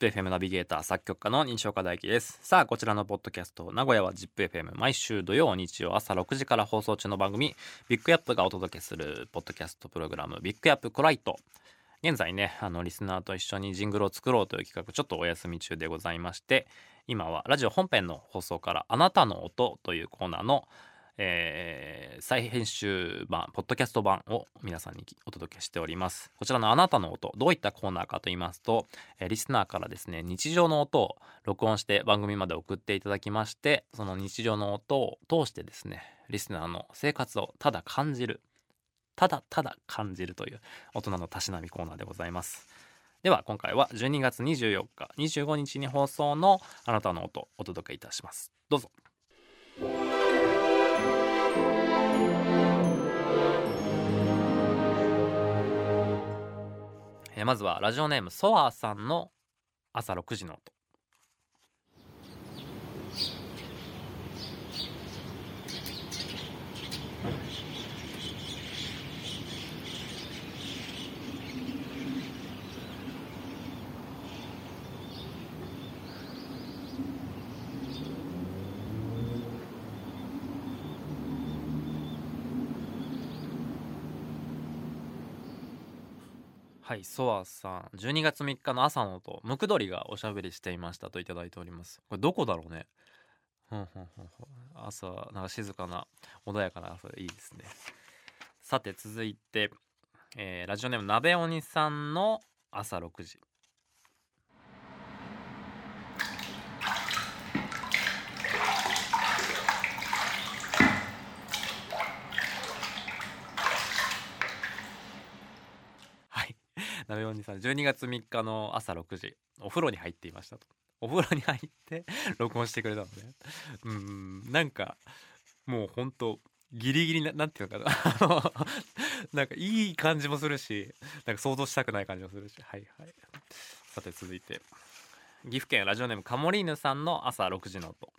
ZIPFM ナビゲーター作曲家の西岡大輝です。さあこちらのポッドキャスト名古屋は ZIPFM 毎週土曜日曜朝6時から放送中の番組ビッグアップがお届けするポッドキャストプログラムビッグアップコライト。現在ねあのリスナーと一緒にジングルを作ろうという企画ちょっとお休み中でございまして今はラジオ本編の放送から「あなたの音」というコーナーのえー、再編集版ポッドキャスト版を皆さんにお届けしております。こちらのあなたの音どういったコーナーかと言いますと、えー、リスナーからですね日常の音を録音して番組まで送っていただきましてその日常の音を通してですねリスナーの生活をただ感じるただただ感じるという大人のたしなみコーナーでございます。では今回は12月24日25日に放送のあなたの音お届けいたします。どうぞ。えまずはラジオネームソワーさんの朝6時の音。はいソアさん。12月3日の朝の音。ムクドリがおしゃべりしていましたといただいております。これどこだろうね。朝なんか静かな穏やかな朝。でいいですね。さて続いて、えー、ラジオネーム鍋鬼さんの朝6時。鍋お兄さん12月3日の朝6時お風呂に入っていましたと。お風呂に入って 録音してくれたのでうんなんかもうほんとギリギリななんていうのかな。なんかいい感じもするしなんか想像したくない感じもするし。はいはい。さて続いて。岐阜県ラジオネームカモリーヌさんの朝6時の音。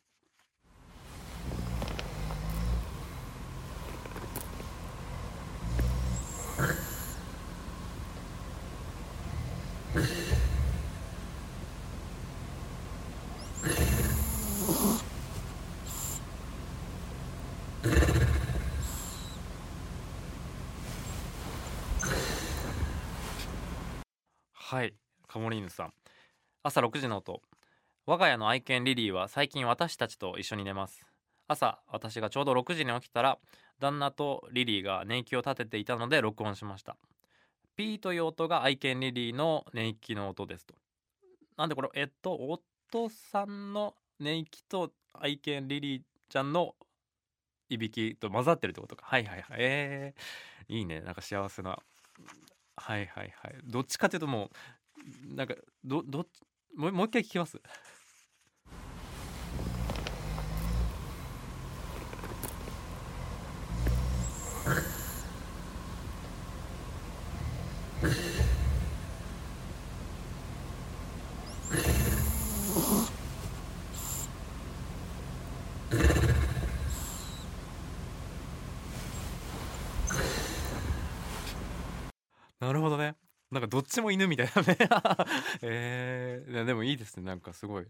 はいカモリーヌさん。朝6時の音。我が家の愛犬リリーは最近私たちと一緒に寝ます。朝私がちょうど6時に起きたら旦那とリリーが寝息を立てていたので録音しました。ピーという音が愛犬リリーの寝息の音ですと。なんでこれえっと夫さんの寝息と愛犬リリーちゃんのいびきと混ざってるってことか。はいはいはい。えー、いいね。なんか幸せな。はいはいはい。どっちかというともうなんかどどもうもう一回聞きます？な るほどね。なんかどっちも犬みたいなね えー、でもいいですね。なんかすごい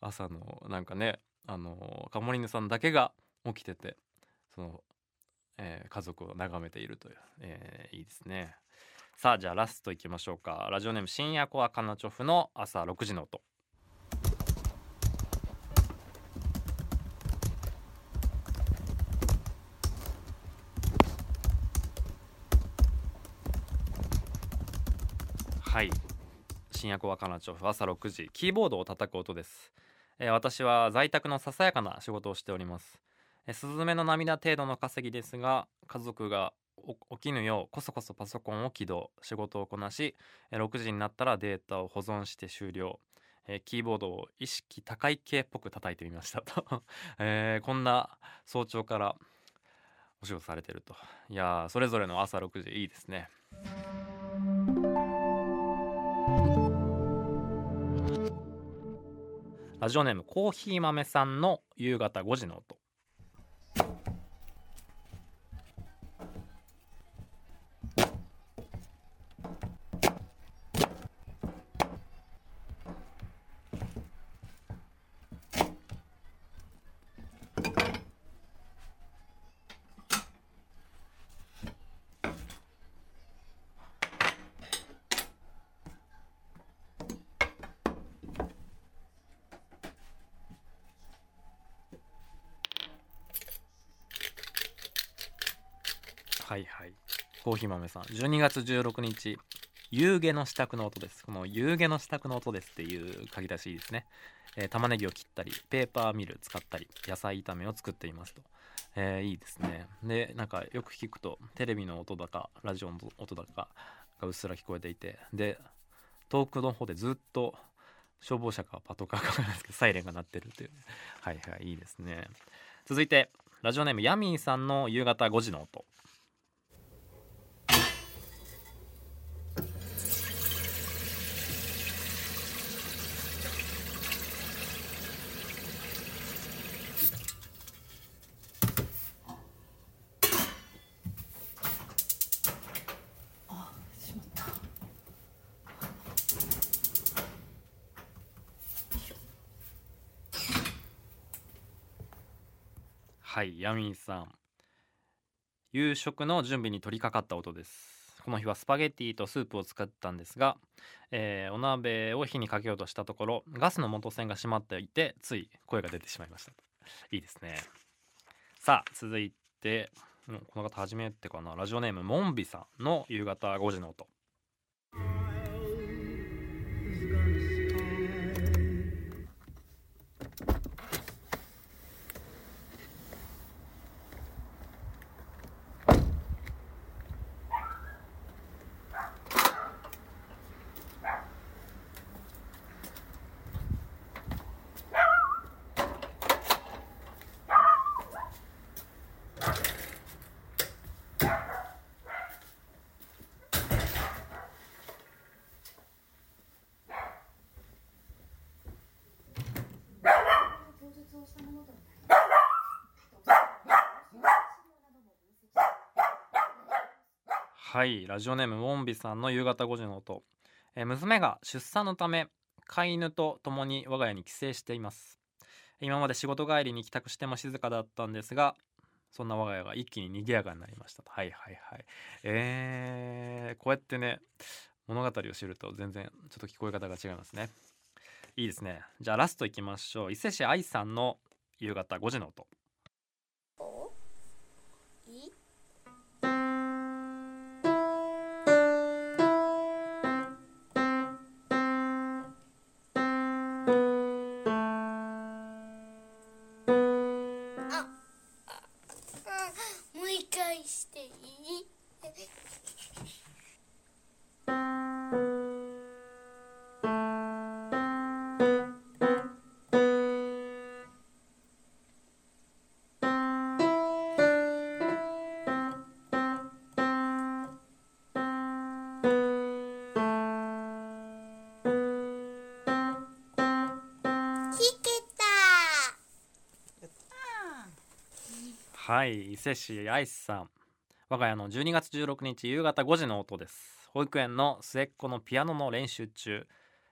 朝のなんかね、あのカモリヌさんだけが起きてて、その、えー、家族を眺めているという、えー、いいですね。さあじゃあラストいきましょうか。ラジオネーム深夜コアカナチョフの朝6時の音。はい。深夜コアカナチョフ朝6時。キーボードを叩く音です、えー、私は在宅のささやかな仕事をしております。えー、スズメの涙程度の稼ぎですが家族が起きぬようこそこそパソコンを起動仕事をこなし6時になったらデータを保存して終了。えキーボードを意識高い系っぽく叩いてみました。と えー、こんな早朝からお仕事されてると。いやそれぞれの朝6時いいですね。ラジオネームコーヒー豆さんの夕方5時の音。はいはい。コーヒー豆さん。12月16日。夕げの支度の音です。この夕げの支度の音ですっていう書き出しいいですね、えー、玉ねぎを切ったりペーパーミル使ったり野菜炒めを作っていますと。えー、いいですね。でなんかよく聞くとテレビの音だかラジオの音だかがうっすら聞こえていて。で遠くの方でずっと消防車かパトカーかなんですけどサイレンが鳴ってるっていう。はいはいいいですね。続いてラジオネームヤミーさんの夕方5時の音。はいヤミーさん。夕食の準備に取り掛かった音です。この日はスパゲッティとスープを作ったんですが、えー、お鍋を火にかけようとしたところガスの元栓が閉まっていてつい声が出てしまいました。いいですね。さあ続いてこの方初めてかな。ラジオネームモンビさんの夕方5時の音。はいラジオネームウォンビさんの夕方5時の音、え、娘が出産のため飼い犬と共に我が家に帰省しています。今まで仕事帰りに帰宅しても静かだったんですがそんな我が家が一気に賑やかになりましたはいはいはい。えー、こうやってね物語を知ると全然ちょっと聞こえ方が違いますね。いいですね。じゃあラストいきましょう。伊勢市愛さんの夕方5時の音。い伊勢市愛さん。我が家の12月16日夕方5時の音です。保育園の末っ子のピアノの練習中、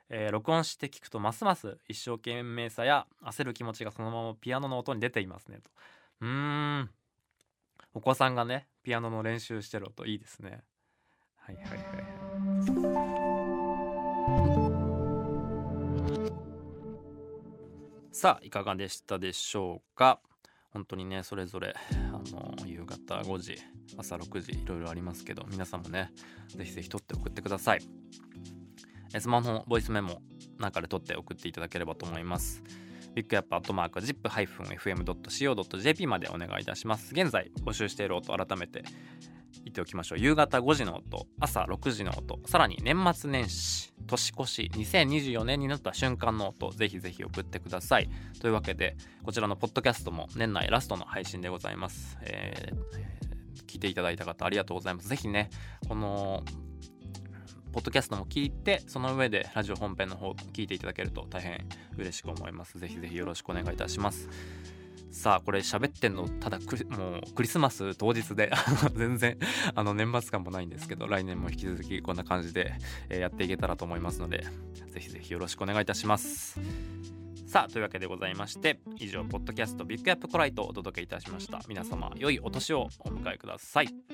えー、録音して聞くとますます一生懸命さや焦る気持ちがそのままピアノの音に出ていますね。と。うーん。お子さんがねピアノの練習してる音いいですね。はいはいはい。さあいかがでしたでしょうか？本当にねそれぞれあの夕方5時朝6時いろいろありますけど皆さんもねぜひぜひ撮って送ってください。スマホボイスメモなんかで撮って送っていただければと思います。ビッグアップアットマーク zip-fm.co.jp までお願いいたします。現在募集している音改めてっておきましょう。夕方5時の音。朝6時の音。さらに年末年始年越し。2024年になった瞬間の音。ぜひぜひ送ってください。というわけでこちらのポッドキャストも年内ラストの配信でございます、えー、聞いていただいた方ありがとうございます。ぜひねこのポッドキャストも聞いてその上でラジオ本編の方聞いていただけると大変嬉しく思います。ぜひぜひよろしくお願いいたします。さあこれ喋ってんの？ただもうクリスマス当日で 全然あの年末感もないんですけど来年も引き続きこんな感じで、えやっていけたらと思いますのでぜひぜひよろしくお願いいたします。さあというわけでございまして以上ポッドキャストビッグアップコライトをお届けいたしました。皆様良いお年をお迎えください。